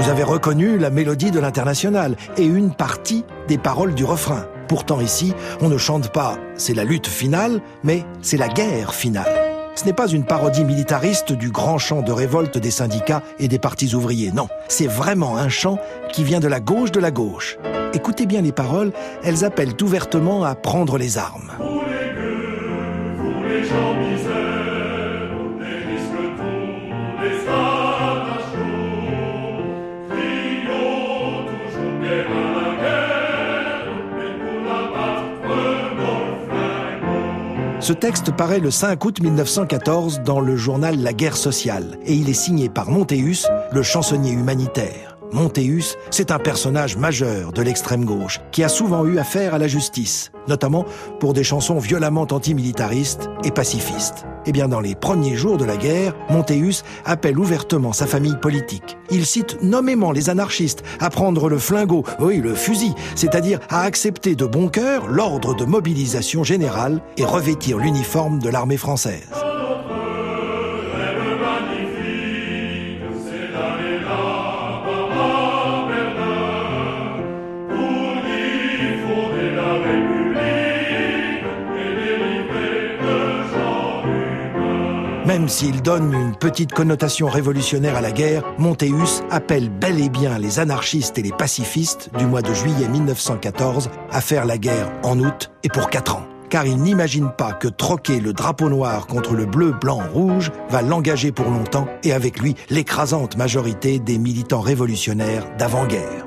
avez reconnu la mélodie de l'international et une partie des paroles du refrain. Pourtant ici, on ne chante pas c'est la lutte finale, mais c'est la guerre finale. Ce n'est pas une parodie militariste du grand chant de révolte des syndicats et des partis ouvriers, non. C'est vraiment un chant qui vient de la gauche de la gauche. Écoutez bien les paroles, elles appellent ouvertement à prendre les armes. Ce texte paraît le 5 août 1914 dans le journal La Guerre sociale et il est signé par Montéus, le chansonnier humanitaire. Montéus, c'est un personnage majeur de l'extrême gauche qui a souvent eu affaire à la justice, notamment pour des chansons violemment antimilitaristes et pacifistes. Eh bien, dans les premiers jours de la guerre, Montéus appelle ouvertement sa famille politique. Il cite nommément les anarchistes à prendre le flingot, oui, le fusil, c'est-à-dire à accepter de bon cœur l'ordre de mobilisation générale et revêtir l'uniforme de l'armée française. Même s'il donne une petite connotation révolutionnaire à la guerre, Montéus appelle bel et bien les anarchistes et les pacifistes du mois de juillet 1914 à faire la guerre en août et pour quatre ans. Car il n'imagine pas que troquer le drapeau noir contre le bleu, blanc, rouge va l'engager pour longtemps et avec lui l'écrasante majorité des militants révolutionnaires d'avant-guerre.